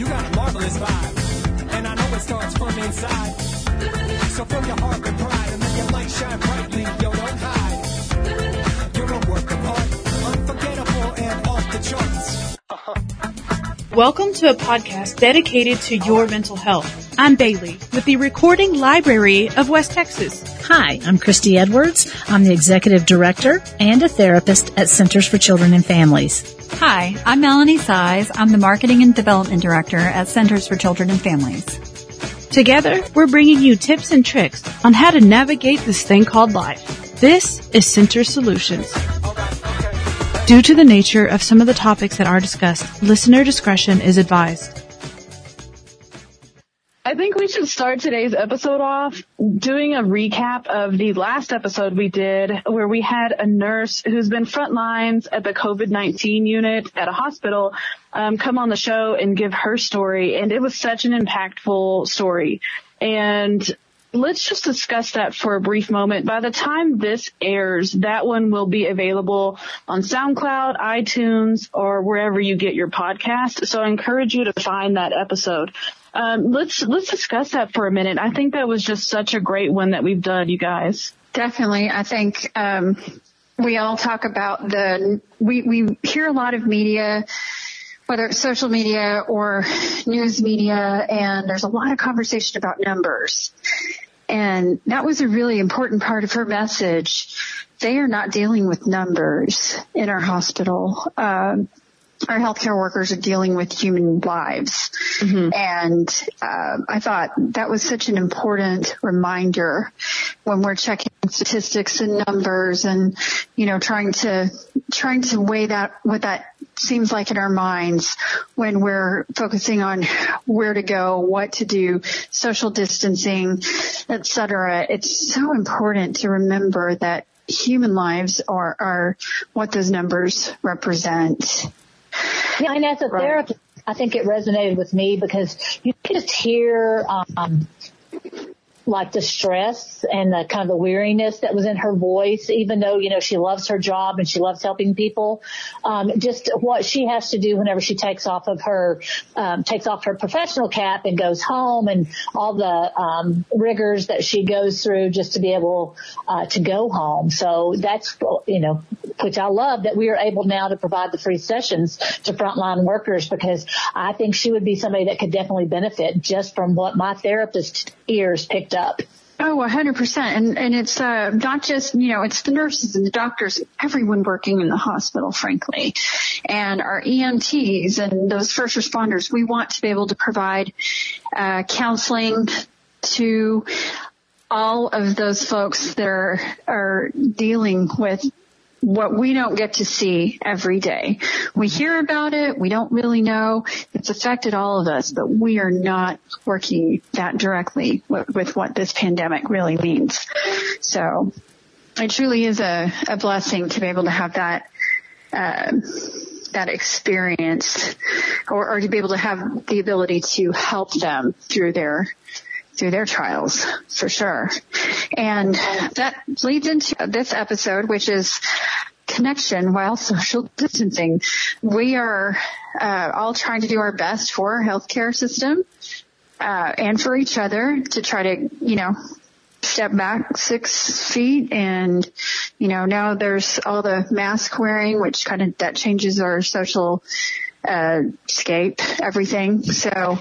You got a marvelous vibe, and I know it starts from inside. So fill your heart with pride and let your light shine brightly. Yo, don't hide. You're a work of art, unforgettable and off the charts. Welcome to a podcast dedicated to your mental health. I'm Bailey with the Recording Library of West Texas. Hi, I'm Christy Edwards. I'm the Executive Director and a therapist at Centers for Children and Families. Hi, I'm Melanie Saiz. I'm the Marketing and Development Director at Centers for Children and Families. Together, we're bringing you tips and tricks on how to navigate this thing called life. This is Center Solutions. Due to the nature of some of the topics that are discussed, listener discretion is advised. I think we should start today's episode off doing a recap of the last episode we did where we had a nurse who's been front lines at the COVID-19 unit at a hospital um, come on the show and give her story. And it was such an impactful story. And let's just discuss that for a brief moment. By the time this airs, that one will be available on SoundCloud, iTunes, or wherever you get your podcast. So I encourage you to find that episode. Um, let's let's discuss that for a minute. I think that was just such a great one that we've done, you guys. Definitely, I think um, we all talk about the we we hear a lot of media whether it's social media or news media, and there's a lot of conversation about numbers. And that was a really important part of her message. They are not dealing with numbers in our hospital. Um, our healthcare workers are dealing with human lives. Mm-hmm. And uh, I thought that was such an important reminder when we're checking statistics and numbers and, you know, trying to, trying to weigh that, what that seems like in our minds when we're focusing on where to go, what to do, social distancing, etc. It's so important to remember that human lives are, are what those numbers represent. Yeah, and as a right. therapist, I think it resonated with me because you can just hear um, like the stress and the kind of the weariness that was in her voice, even though, you know, she loves her job and she loves helping people. Um, just what she has to do whenever she takes off of her, um, takes off her professional cap and goes home and all the, um, rigors that she goes through just to be able, uh, to go home. So that's, you know, which I love that we are able now to provide the free sessions to frontline workers because I think she would be somebody that could definitely benefit just from what my therapist ears picked up. Oh, 100%. And, and it's, uh, not just, you know, it's the nurses and the doctors, everyone working in the hospital, frankly, and our EMTs and those first responders. We want to be able to provide, uh, counseling to all of those folks that are, are dealing with what we don't get to see every day. We hear about it. We don't really know. It's affected all of us, but we are not working that directly with, with what this pandemic really means. So it truly is a, a blessing to be able to have that, uh, that experience or, or to be able to have the ability to help them through their through their trials for sure. And that leads into this episode, which is connection while social distancing. We are uh, all trying to do our best for our healthcare system uh, and for each other to try to, you know, step back six feet and you know now there's all the mask wearing which kind of that changes our social uh scape everything so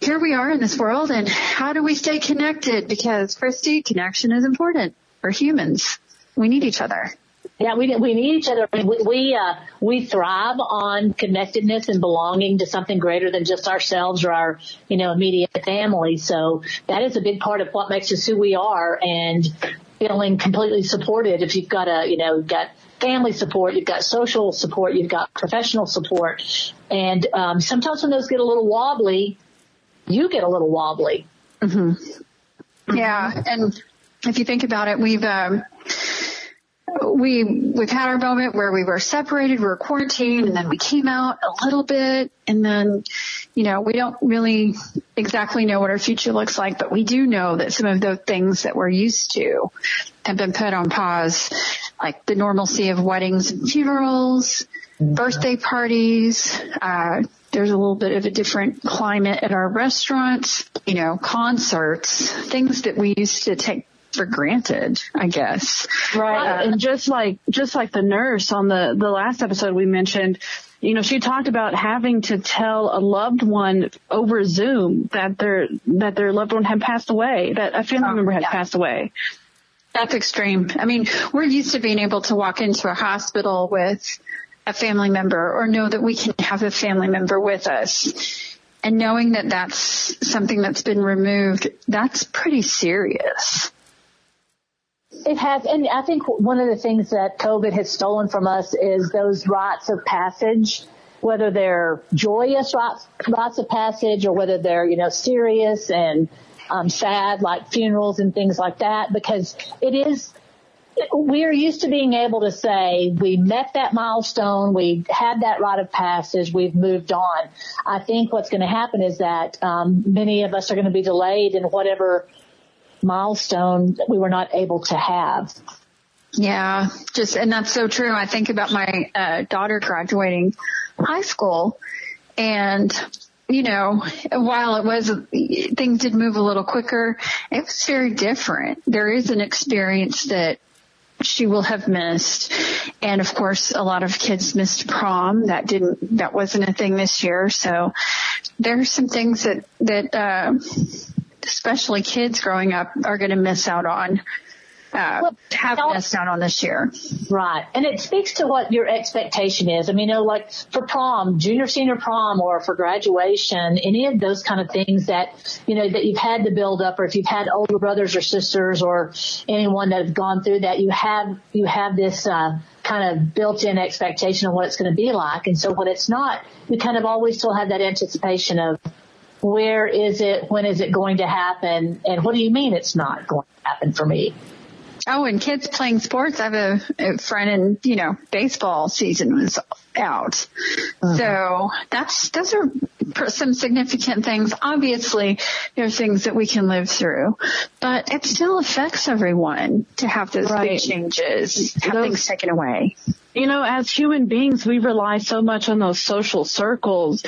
here we are in this world and how do we stay connected? Because Christy, connection is important for humans. We need each other. Yeah, we we need each other. We we, uh, we thrive on connectedness and belonging to something greater than just ourselves or our you know immediate family. So that is a big part of what makes us who we are and feeling completely supported. If you've got a you know got family support, you've got social support, you've got professional support, and um, sometimes when those get a little wobbly, you get a little wobbly. Mm-hmm. Yeah, and if you think about it, we've um, we we've had our moment where we were separated, we were quarantined, and then we came out a little bit, and then you know we don't really exactly know what our future looks like, but we do know that some of the things that we're used to have been put on pause, like the normalcy of weddings and funerals, mm-hmm. birthday parties, uh, there's a little bit of a different climate at our restaurants, you know, concerts, things that we used to take for granted, I guess. Right. Uh, and just like, just like the nurse on the, the last episode we mentioned, you know, she talked about having to tell a loved one over Zoom that their, that their loved one had passed away, that a family Oh, member had yeah. passed away. That's extreme. I mean, we're used to being able to walk into a hospital with a family member or know that we can have a family member with us. And knowing that that's something that's been removed, that's pretty serious. It has, and I think one of the things that COVID has stolen from us is those rites of passage, whether they're joyous rites, rites of passage or whether they're, you know, serious and um, sad, like funerals and things like that, because it is, we're used to being able to say we met that milestone, we had that rite of passage, we've moved on. I think what's going to happen is that um, many of us are going to be delayed in whatever milestone that we were not able to have. Yeah, just, and that's so true. I think about my uh, daughter graduating high school and you know, while it was, things did move a little quicker, it was very different. There is an experience that she will have missed. And of course, a lot of kids missed prom. That didn't, that wasn't a thing this year. So there are some things that, that, uh, especially kids growing up are going to miss out on, uh, Well, have missed out on this year. Right. And it speaks to what your expectation is. I mean, you know, like for prom, junior, senior prom, or for graduation, any of those kind of things that, you know, that you've had to build up, or if you've had older brothers or sisters or anyone that have gone through that, you have, you have this, uh, kind of built-in expectation of what it's going to be like. And so when it's not, you kind of always still have that anticipation of where is it, when is it going to happen, and what do you mean it's not going to happen for me? Oh, and kids playing sports. I have a, a friend and, you know, baseball season was out. Uh-huh. So that's, those are some significant things. Obviously, there are things that we can live through, but it still affects everyone to have those Right. big changes, have Those- things taken away. You know, as human beings, we rely so much on those social circles.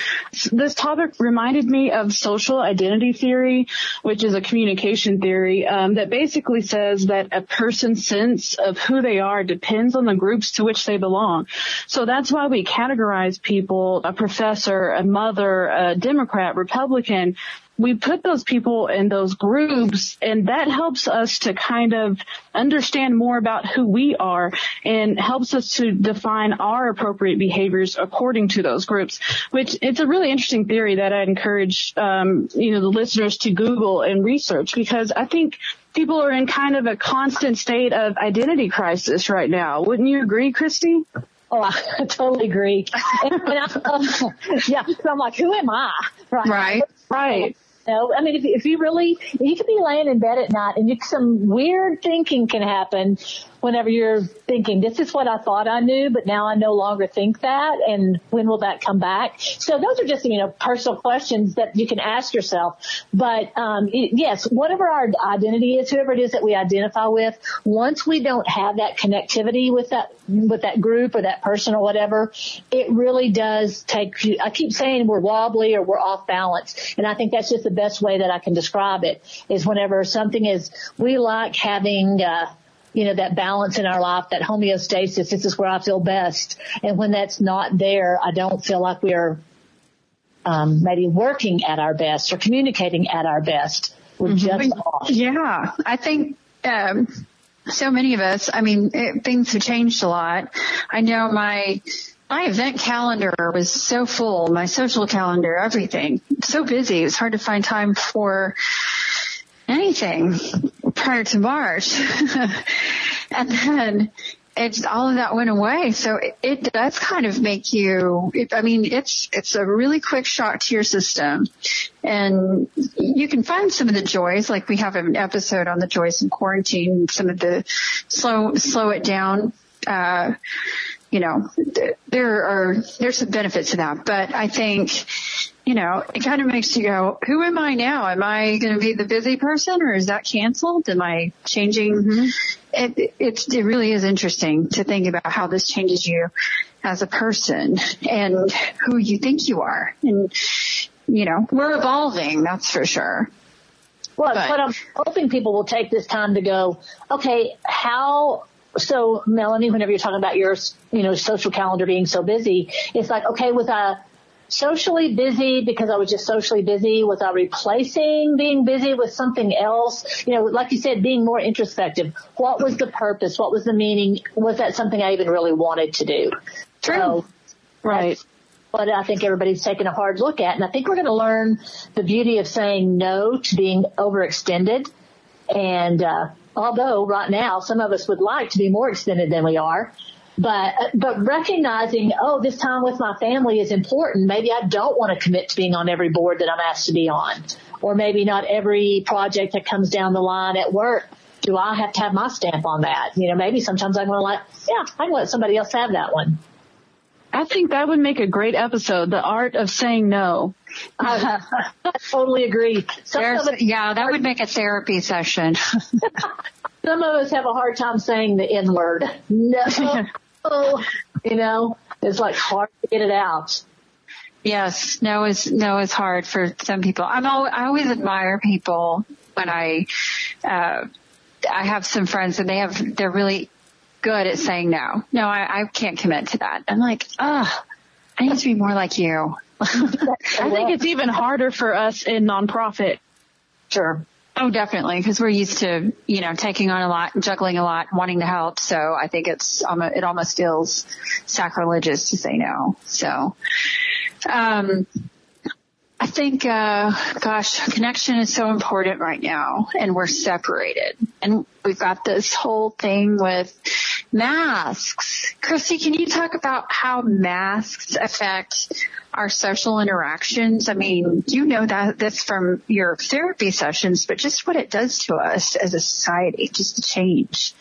This topic reminded me of social identity theory, which is a communication theory um, that basically says that a person's sense of who they are depends on the groups to which they belong. So that's why we categorize people, a professor, a mother, a Democrat, Republican, we put those people in those groups and that helps us to kind of understand more about who we are and helps us to define our appropriate behaviors according to those groups, which it's a really interesting theory that I'd encourage, um, you know, the listeners to Google and research because I think people are in kind of a constant state of identity crisis right now. Wouldn't you agree, Christy? Oh, I totally agree. And, and I, um, yeah, so I'm like, who am I? Right. Right. Right. You know, I mean, if, if you really, you could be laying in bed at night and you, some weird thinking can happen whenever you're thinking, this is what I thought I knew, but now I no longer think that. And when will that come back? So those are just, you know, personal questions that you can ask yourself. But, um, yes, whatever our identity is, whoever it is that we identify with, once we don't have that connectivity with that, with that group or that person or whatever, it really does take I keep saying we're wobbly or we're off balance. And I think that's just the best way that I can describe it is whenever something is, we like having, uh, you know, that balance in our life, that homeostasis, this is where I feel best. And when that's not there, I don't feel like we're, um, maybe working at our best or communicating at our best. We're just off. Yeah, I think um, so many of us. I mean, it, things have changed a lot. I know my my event calendar was so full, my social calendar, everything, so busy. It was hard to find time for anything prior to March, and then it's all of that went away. So it, it does kind of make you, it, I mean, it's, it's a really quick shock to your system. And you can find some of the joys, like we have an episode on the joys in quarantine, some of the slow, slow it down, uh, you know, th- there are, there's some benefits to that, but I think you know, it kind of makes you go, who am I now? Am I going to be the busy person or is that canceled? Am I changing? Mm-hmm. It, it, it really is interesting to think about how this changes you as a person and who you think you are. And, you know, we're evolving, that's for sure. Well, but, but I'm hoping people will take this time to go, okay, how so Melanie, whenever you're talking about your, you know, social calendar being so busy, it's like, okay, with I socially busy because I was just socially busy? Was I replacing being busy with something else? You know, like you said, being more introspective. What was the purpose? What was the meaning? Was that something I even really wanted to do? True. So, right. But I think everybody's taking a hard look at. And I think we're going to learn the beauty of saying no to being overextended and, uh, although right now some of us would like to be more extended than we are, but uh, but recognizing oh this time with my family is important maybe i don't want to commit to being on every board that i'm asked to be on or maybe not every project that comes down the line at work do i have to have my stamp on that you know maybe sometimes i'm going to like yeah i can let somebody else have that one I think that would make a great episode, The Art of Saying No. I totally agree. yeah, that would make a therapy session. Some of us have a hard time saying the N word. No. you know, it's like hard to get it out. Yes, no is no is hard for some people. I'm al- I always admire people when I uh I have some friends and they have they're really good at saying no. No, I, I can't commit to that. I'm like, oh, I need to be more like you. I think it's even harder for us in nonprofit. Sure. Oh, definitely, because we're used to, you know, taking on a lot, juggling a lot, wanting to help. So I think it's, um, it almost feels sacrilegious to say no. So, um, I think, uh, gosh, connection is so important right now and we're separated and we've got this whole thing with masks. Christy, can you talk about how masks affect our social interactions? I mean, you know that this from your therapy sessions, but just what it does to us as a society, just the change.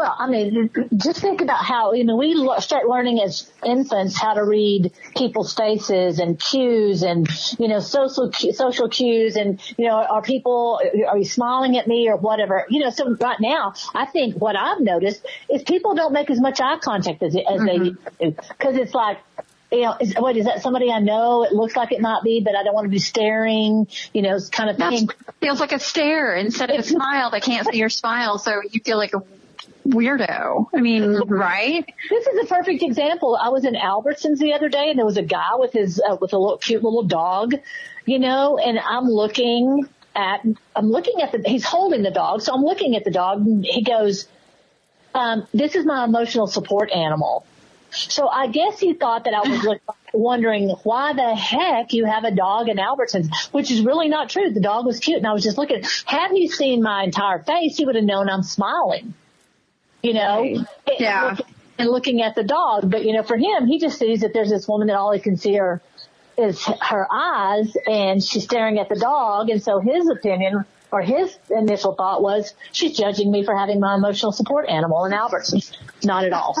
Well, I mean, just think about how, you know, we start learning as infants how to read people's faces and cues and, you know, social, social cues and, you know, are people, are you smiling at me or whatever? You know, so right now, I think what I've noticed is people don't make as much eye contact as, as mm-hmm. they do. Cause it's like, you know, is, what is that somebody I know? It looks like it might be, but I don't want to be staring, you know, kind of thing. That feels like a stare instead of a smile. They can't see your smile, so you feel like a weirdo. I mean, mm-hmm. right? This is a perfect example. I was in Albertsons the other day and there was a guy with his, uh, with a little cute little dog, you know, and I'm looking at, I'm looking at the, he's holding the dog. So I'm looking at the dog and he goes, um, this is my emotional support animal. So I guess he thought that I was look, wondering why the heck you have a dog in Albertsons, which is really not true. The dog was cute and I was just looking. Had he seen my entire face, he would have known I'm smiling you know, yeah. and looking at the dog. But you know, for him, he just sees that there's this woman that all he can see are is her eyes, and she's staring at the dog. And so his opinion or his initial thought was, she's judging me for having my emotional support animal in Albertsons. Not at all.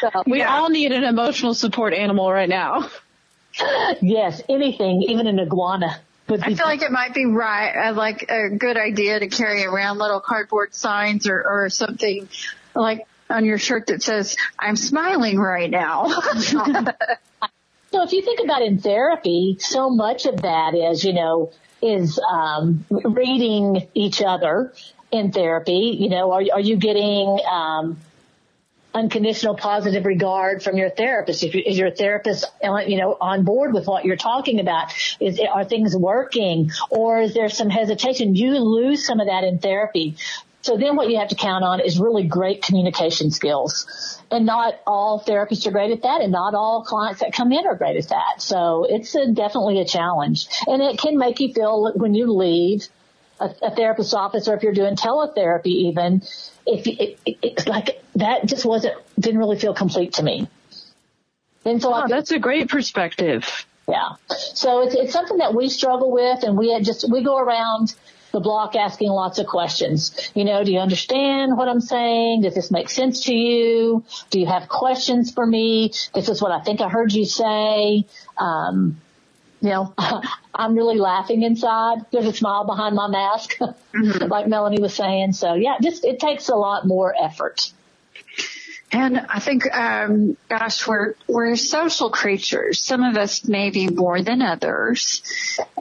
So, we yeah. all need an emotional support animal right now. Yes, anything, even an iguana. I feel like it might be right, uh, like a good idea to carry around little cardboard signs or, or something like on your shirt that says, I'm smiling right now. so if you think about in therapy, so much of that is, you know, is um, reading each other in therapy. You know, are, are you getting um, unconditional positive regard from your therapist. If you, is your therapist, uh, you know, on board with what you're talking about? Is, are things working or is there some hesitation? You lose some of that in therapy. So then what you have to count on is really great communication skills. And not all therapists are great at that and not all clients that come in are great at that. So it's a, definitely a challenge. And it can make you feel when you leave a, a therapist's office or if you're doing teletherapy even, if it, it, it, like that just wasn't didn't really feel complete to me. And so oh, that's a great perspective. Yeah. So it's it's something that we struggle with, and we just we go around the block asking lots of questions. You know, do you understand what I'm saying? Does this make sense to you? Do you have questions for me? This is what I think I heard you say. Um, you know, I'm really laughing inside. There's a smile behind my mask, mm-hmm. like Melanie was saying. So yeah, just it takes a lot more effort. And I think, um, gosh, we're we're social creatures. Some of us maybe more than others,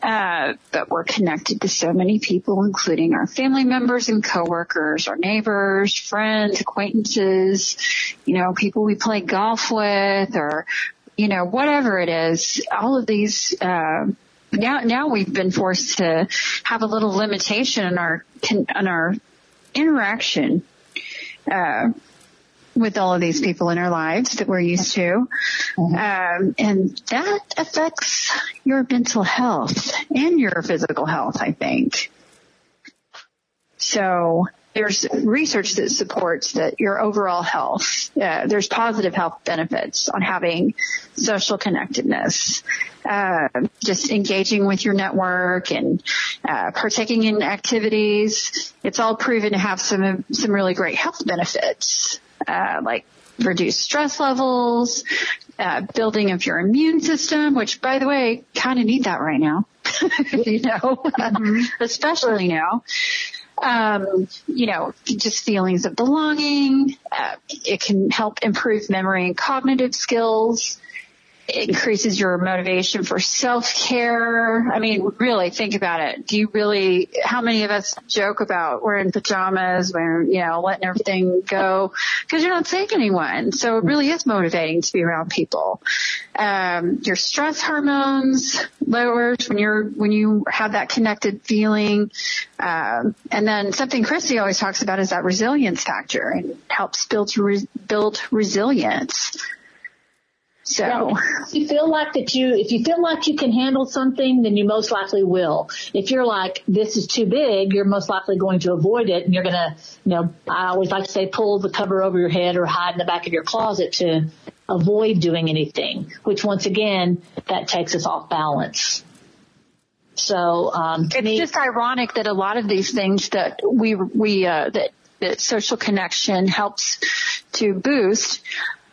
uh, but we're connected to so many people, including our family members and coworkers, our neighbors, friends, acquaintances, you know, people we play golf with, or you know, whatever it is. All of these. Uh, now, now we've been forced to have a little limitation in our in our interaction. Uh, with all of these people in our lives that we're used to. Mm-hmm. Um, and that affects your mental health and your physical health, I think. So there's research that supports that your overall health, uh, there's positive health benefits on having social connectedness. Uh, just engaging with your network and uh, partaking in activities, it's all proven to have some some really great health benefits uh, like reduced stress levels, uh, building of your immune system, which by the way, kind of need that right now, you know, mm-hmm. especially now. Um, you know, just feelings of belonging. Uh, it can help improve memory and cognitive skills increases your motivation for self-care. I mean, really think about it. Do you really, how many of us joke about wearing pajamas, wearing, you know, letting everything go because you're not seeing anyone. So it really is motivating to be around people. Um, your stress hormones lowers when you're, when you have that connected feeling. Um, and then something Christy always talks about is that resilience factor and helps build, build resilience. So if you feel like that you, if you feel like you can handle something, then you most likely will. If you're like, this is too big, you're most likely going to avoid it and you're going to, you know, I always like to say pull the cover over your head or hide in the back of your closet to avoid doing anything, which once again, that takes us off balance. So, um, it's me, just ironic that a lot of these things that we, we, uh, that, that social connection helps to boost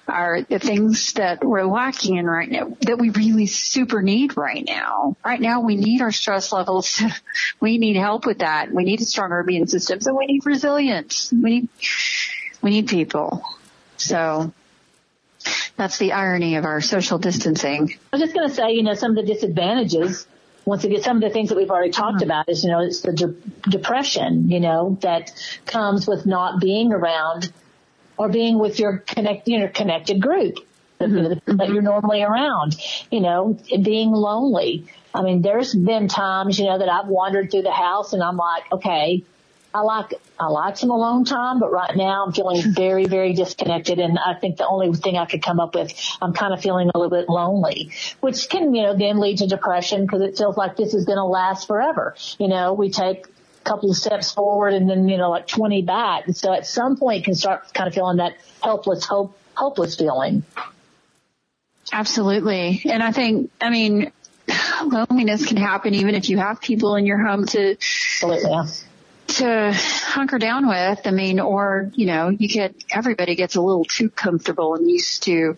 are the things that we're lacking in right now that we really super need right now. Right now we need our stress levels. we need help with that. We need a stronger immune system and we need resilience. We need, we need people. So that's the irony of our social distancing. I was just going to say, you know, some of the disadvantages once again, some of the things that we've already talked mm-hmm. about is, you know, it's the de- depression, you know, that comes with not being around or being with your connect, you know, connected group mm-hmm. that you're normally around, you know, being lonely. I mean, there's been times, you know, that I've wandered through the house and I'm like, okay, I like, I like some alone time, but right now I'm feeling very, very disconnected. And I think the only thing I could come up with, I'm kind of feeling a little bit lonely, which can, you know, then lead to depression because it feels like this is going to last forever. You know, we take couple of steps forward and then, you know, like 20 back. And so at some point you can start kind of feeling that helpless, hope, hopeless feeling. Absolutely. And I think, I mean, loneliness can happen even if you have people in your home to, yeah. to hunker down with. I mean, or, you know, you get, everybody gets a little too comfortable and used to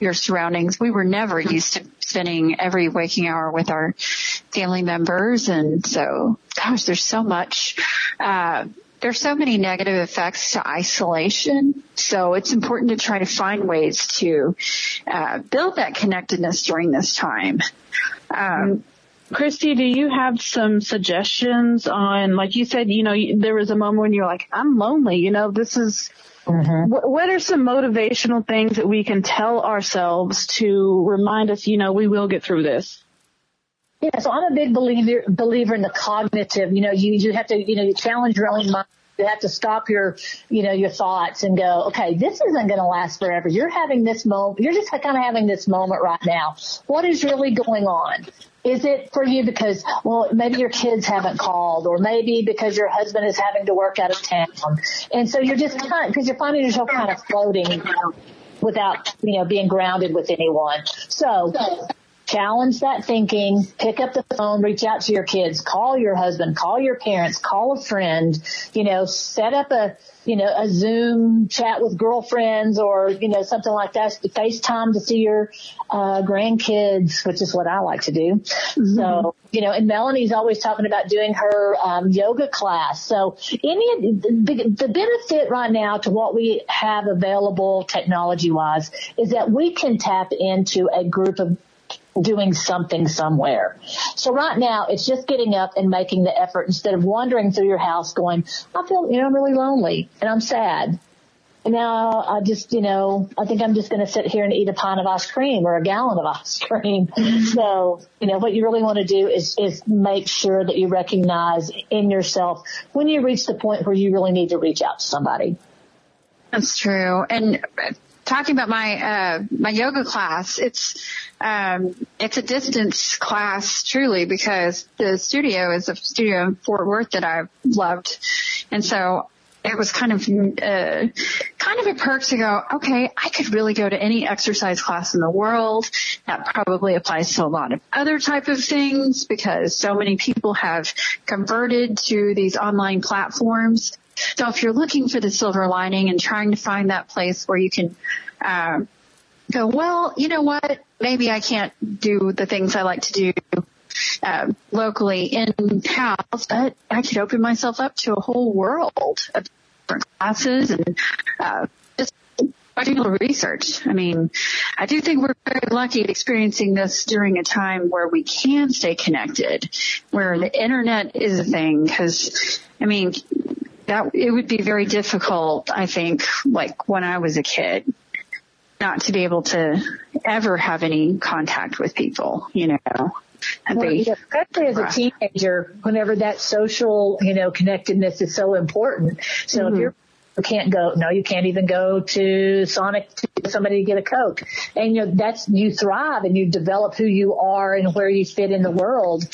your surroundings. We were never used to spending every waking hour with our family members. And so, gosh, there's so much, uh, there's so many negative effects to isolation. So it's important to try to find ways to uh, build that connectedness during this time. Um, Christy, do you have some suggestions on, like you said, you know, there was a moment when you're like, I'm lonely, you know, this is, mm-hmm. what, what are some motivational things that we can tell ourselves to remind us, you know, we will get through this? Yeah, so I'm a big believer believer in the cognitive. You know, you you have to you know you challenge your own mind. You have to stop your you know your thoughts and go, okay, this isn't going to last forever. You're having this moment. You're just kind of having this moment right now. What is really going on? Is it for you because, well, maybe your kids haven't called or maybe because your husband is having to work out of town. And so you're just kind of, because you're finding yourself kind of floating without, you know, being grounded with anyone. So challenge that thinking, pick up the phone, reach out to your kids, call your husband, call your parents, call a friend, you know, set up a, you know, a Zoom chat with girlfriends or, you know, something like that, FaceTime to see your, uh, grandkids, which is what I like to do. Mm-hmm. So, you know, and Melanie's always talking about doing her, um, yoga class. So any, the, the benefit right now to what we have available technology wise is that we can tap into a group of doing something somewhere. So right now it's just getting up and making the effort instead of wandering through your house going, I feel, you know, I'm really lonely and I'm sad. And now I just, you know, I think I'm just going to sit here and eat a pint of ice cream or a gallon of ice cream. so, you know, what you really want to do is, is make sure that you recognize in yourself when you reach the point where you really need to reach out to somebody. That's true. And talking about my uh, my yoga class, it's um, it's a distance class truly because the studio is a studio in Fort Worth that I've loved, and so it was kind of uh, kind of a perk to go. Okay, I could really go to any exercise class in the world. That probably applies to a lot of other type of things because so many people have converted to these online platforms so if you're looking for the silver lining and trying to find that place where you can uh, go, well, you know what? Maybe I can't do the things I like to do uh, locally in house, but I could open myself up to a whole world of different classes and uh, just little research. I mean, I do think we're very lucky experiencing this during a time where we can stay connected, where the internet is a thing. Because I mean, that it would be very difficult, I think, like when I was a kid, not to be able to ever have any contact with people, you know. Well, yeah, especially as a teenager, whenever that social, you know, connectedness is so important. So mm-hmm. if you're you can't go, no, you can't even go to Sonic to somebody to get a Coke. And you know, that's, you thrive and you develop who you are and where you fit in the world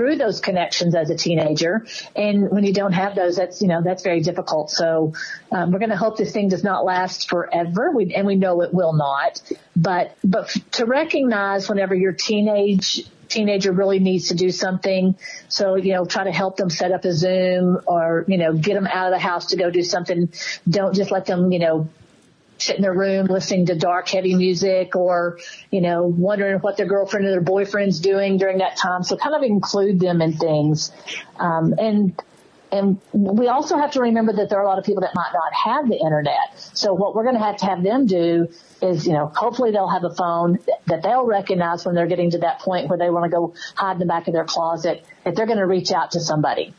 through those connections as a teenager. And when you don't have those, that's, you know, that's very difficult. So, um, we're going to hope this thing does not last forever. We, and we know it will not, but, but to recognize whenever your teenage, teenager really needs to do something. So, you know, try to help them set up a Zoom or, you know, get them out of the house to go do something. Don't just let them, you know, sit in their room listening to dark, heavy music or, you know, wondering what their girlfriend or their boyfriend's doing during that time. So kind of include them in things. Um, and, and we also have to remember that there are a lot of people that might not have the internet. So what we're going to have to have them do is, you know, hopefully they'll have a phone that they'll recognize when they're getting to that point where they want to go hide in the back of their closet, that they're going to reach out to somebody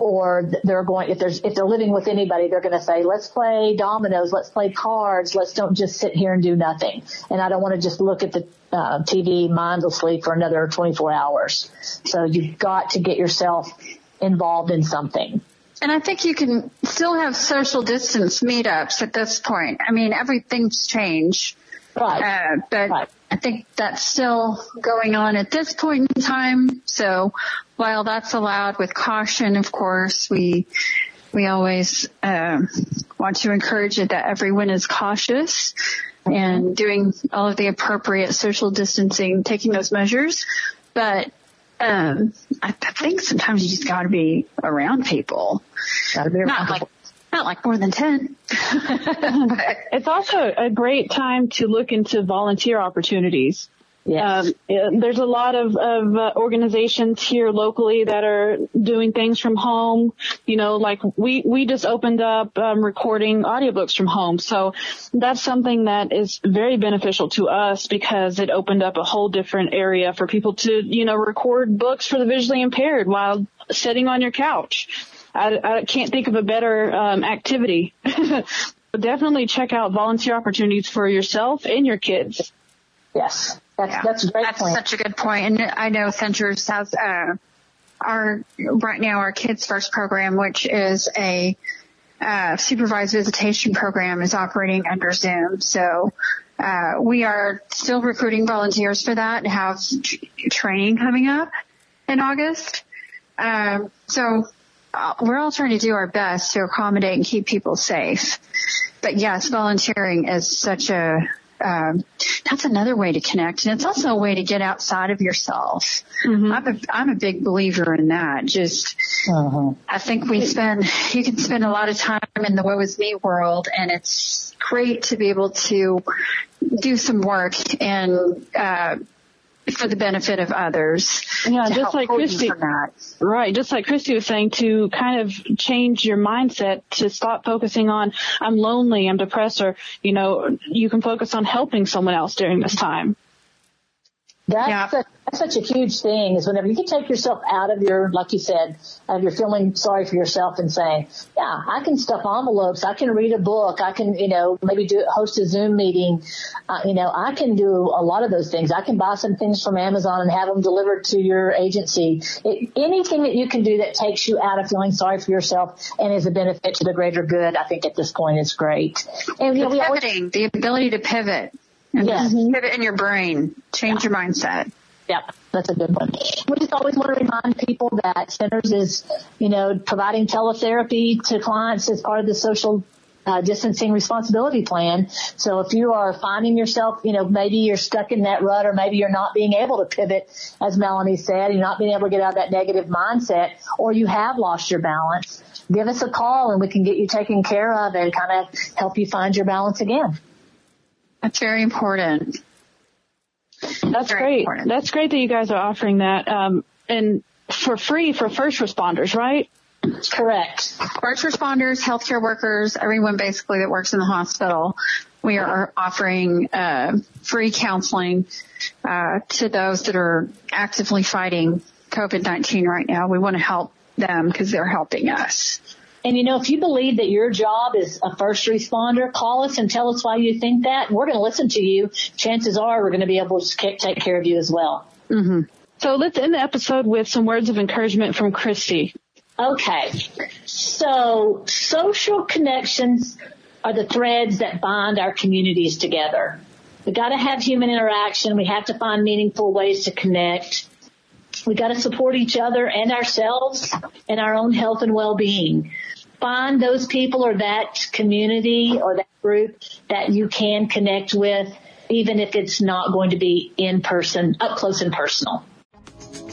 or they're going if there's if they're living with anybody they're going to say let's play dominoes let's play cards let's don't just sit here and do nothing and i don't want to just look at the uh, tv mindlessly for another 24 hours so you've got to get yourself involved in something and I think you can still have social distance meetups at this point. I mean, everything's changed. Right. Uh, but right. I think that's still going on at this point in time. So while that's allowed with caution, of course, we we always uh, want to encourage it that everyone is cautious and doing all of the appropriate social distancing, taking those measures. But um, I, I think sometimes you just got to be around people. Got to be around Not people. like not like more than 10. it's also a great time to look into volunteer opportunities. Yes. Um, there's a lot of, of uh, organizations here locally that are doing things from home. You know, like we, we just opened up um, recording audiobooks from home. So that's something that is very beneficial to us because it opened up a whole different area for people to, you know, record books for the visually impaired while sitting on your couch. I, I can't think of a better um, activity. Definitely check out volunteer opportunities for yourself and your kids. Yes, that's yeah. that's a great that's point. such a good point. And I know Centers has uh, our right now our Kids First program, which is a uh, supervised visitation program, is operating under Zoom. So uh, we are still recruiting volunteers for that and have t- training coming up in August. Um, so we're all trying to do our best to accommodate and keep people safe. But yes, volunteering is such a um, that's another way to connect. And it's also a way to get outside of yourself. Mm-hmm. I'm a, I'm a big believer in that. Just, uh-huh. I think we spend, you can spend a lot of time in the woe is me world and it's great to be able to do some work and, uh, for the benefit of others. Yeah, just like Christy, right? Just like Christy was saying, to kind of change your mindset to stop focusing on I'm lonely, I'm depressed, or you know, you can focus on helping someone else during this time. That's, yeah. such, that's such a huge thing is whenever you can take yourself out of your, like you said, of your feeling sorry for yourself and saying, yeah, I can stuff envelopes. I can read a book. I can, you know, maybe do, host a Zoom meeting. Uh, you know, I can do a lot of those things. I can buy some things from Amazon and have them delivered to your agency. It, anything that you can do that takes you out of feeling sorry for yourself and is a benefit to the greater good, I think at this point is great. And, you know, we always, the ability to pivot. And yes. it in your brain. Change yeah. your mindset. Yep, that's a good one. We just always want to remind people that Centers is, you know, providing teletherapy to clients as part of the social uh, distancing responsibility plan. So if you are finding yourself, you know, maybe you're stuck in that rut or maybe you're not being able to pivot, as Melanie said, you're not being able to get out of that negative mindset or you have lost your balance, give us a call and we can get you taken care of and kind of help you find your balance again. That's very important. That's very great. Important. That's great that you guys are offering that. Um, and for free for first responders, right? Correct. First responders, healthcare workers, everyone basically that works in the hospital. We are offering uh, free counseling uh, to those that are actively fighting COVID-19 right now. We want to help them because they're helping us. And you know, if you believe that your job is a first responder, call us and tell us why you think that. We're going to listen to you. Chances are we're going to be able to take care of you as well. Mm-hmm. So let's end the episode with some words of encouragement from Christy. Okay. So social connections are the threads that bind our communities together. We got to have human interaction. We have to find meaningful ways to connect. We got to support each other and ourselves and our own health and well-being find those people or that community or that group that you can connect with, even if it's not going to be in person, up close and personal.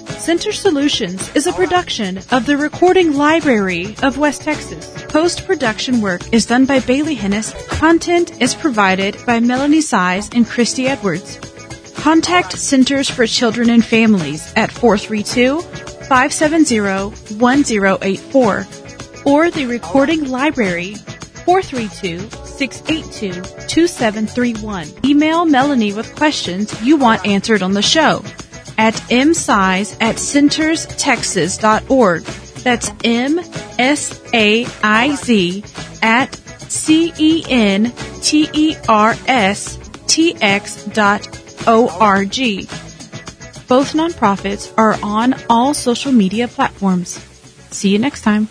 Center Solutions is a production of the Recording Library of West Texas. Post-production work is done by Bailey Hennis. Content is provided by Melanie Saiz and Christy Edwards. Contact Centers for Children and Families at 432 570 1084 or the Recording Library 432-682-2731. Email Melanie with questions you want answered on the show at msaiz at centerstx.org. That's M-S-A-I-Z at C-E-N-T-E-R-S T-X O-R-G. Both nonprofits are on all social media platforms. See you next time.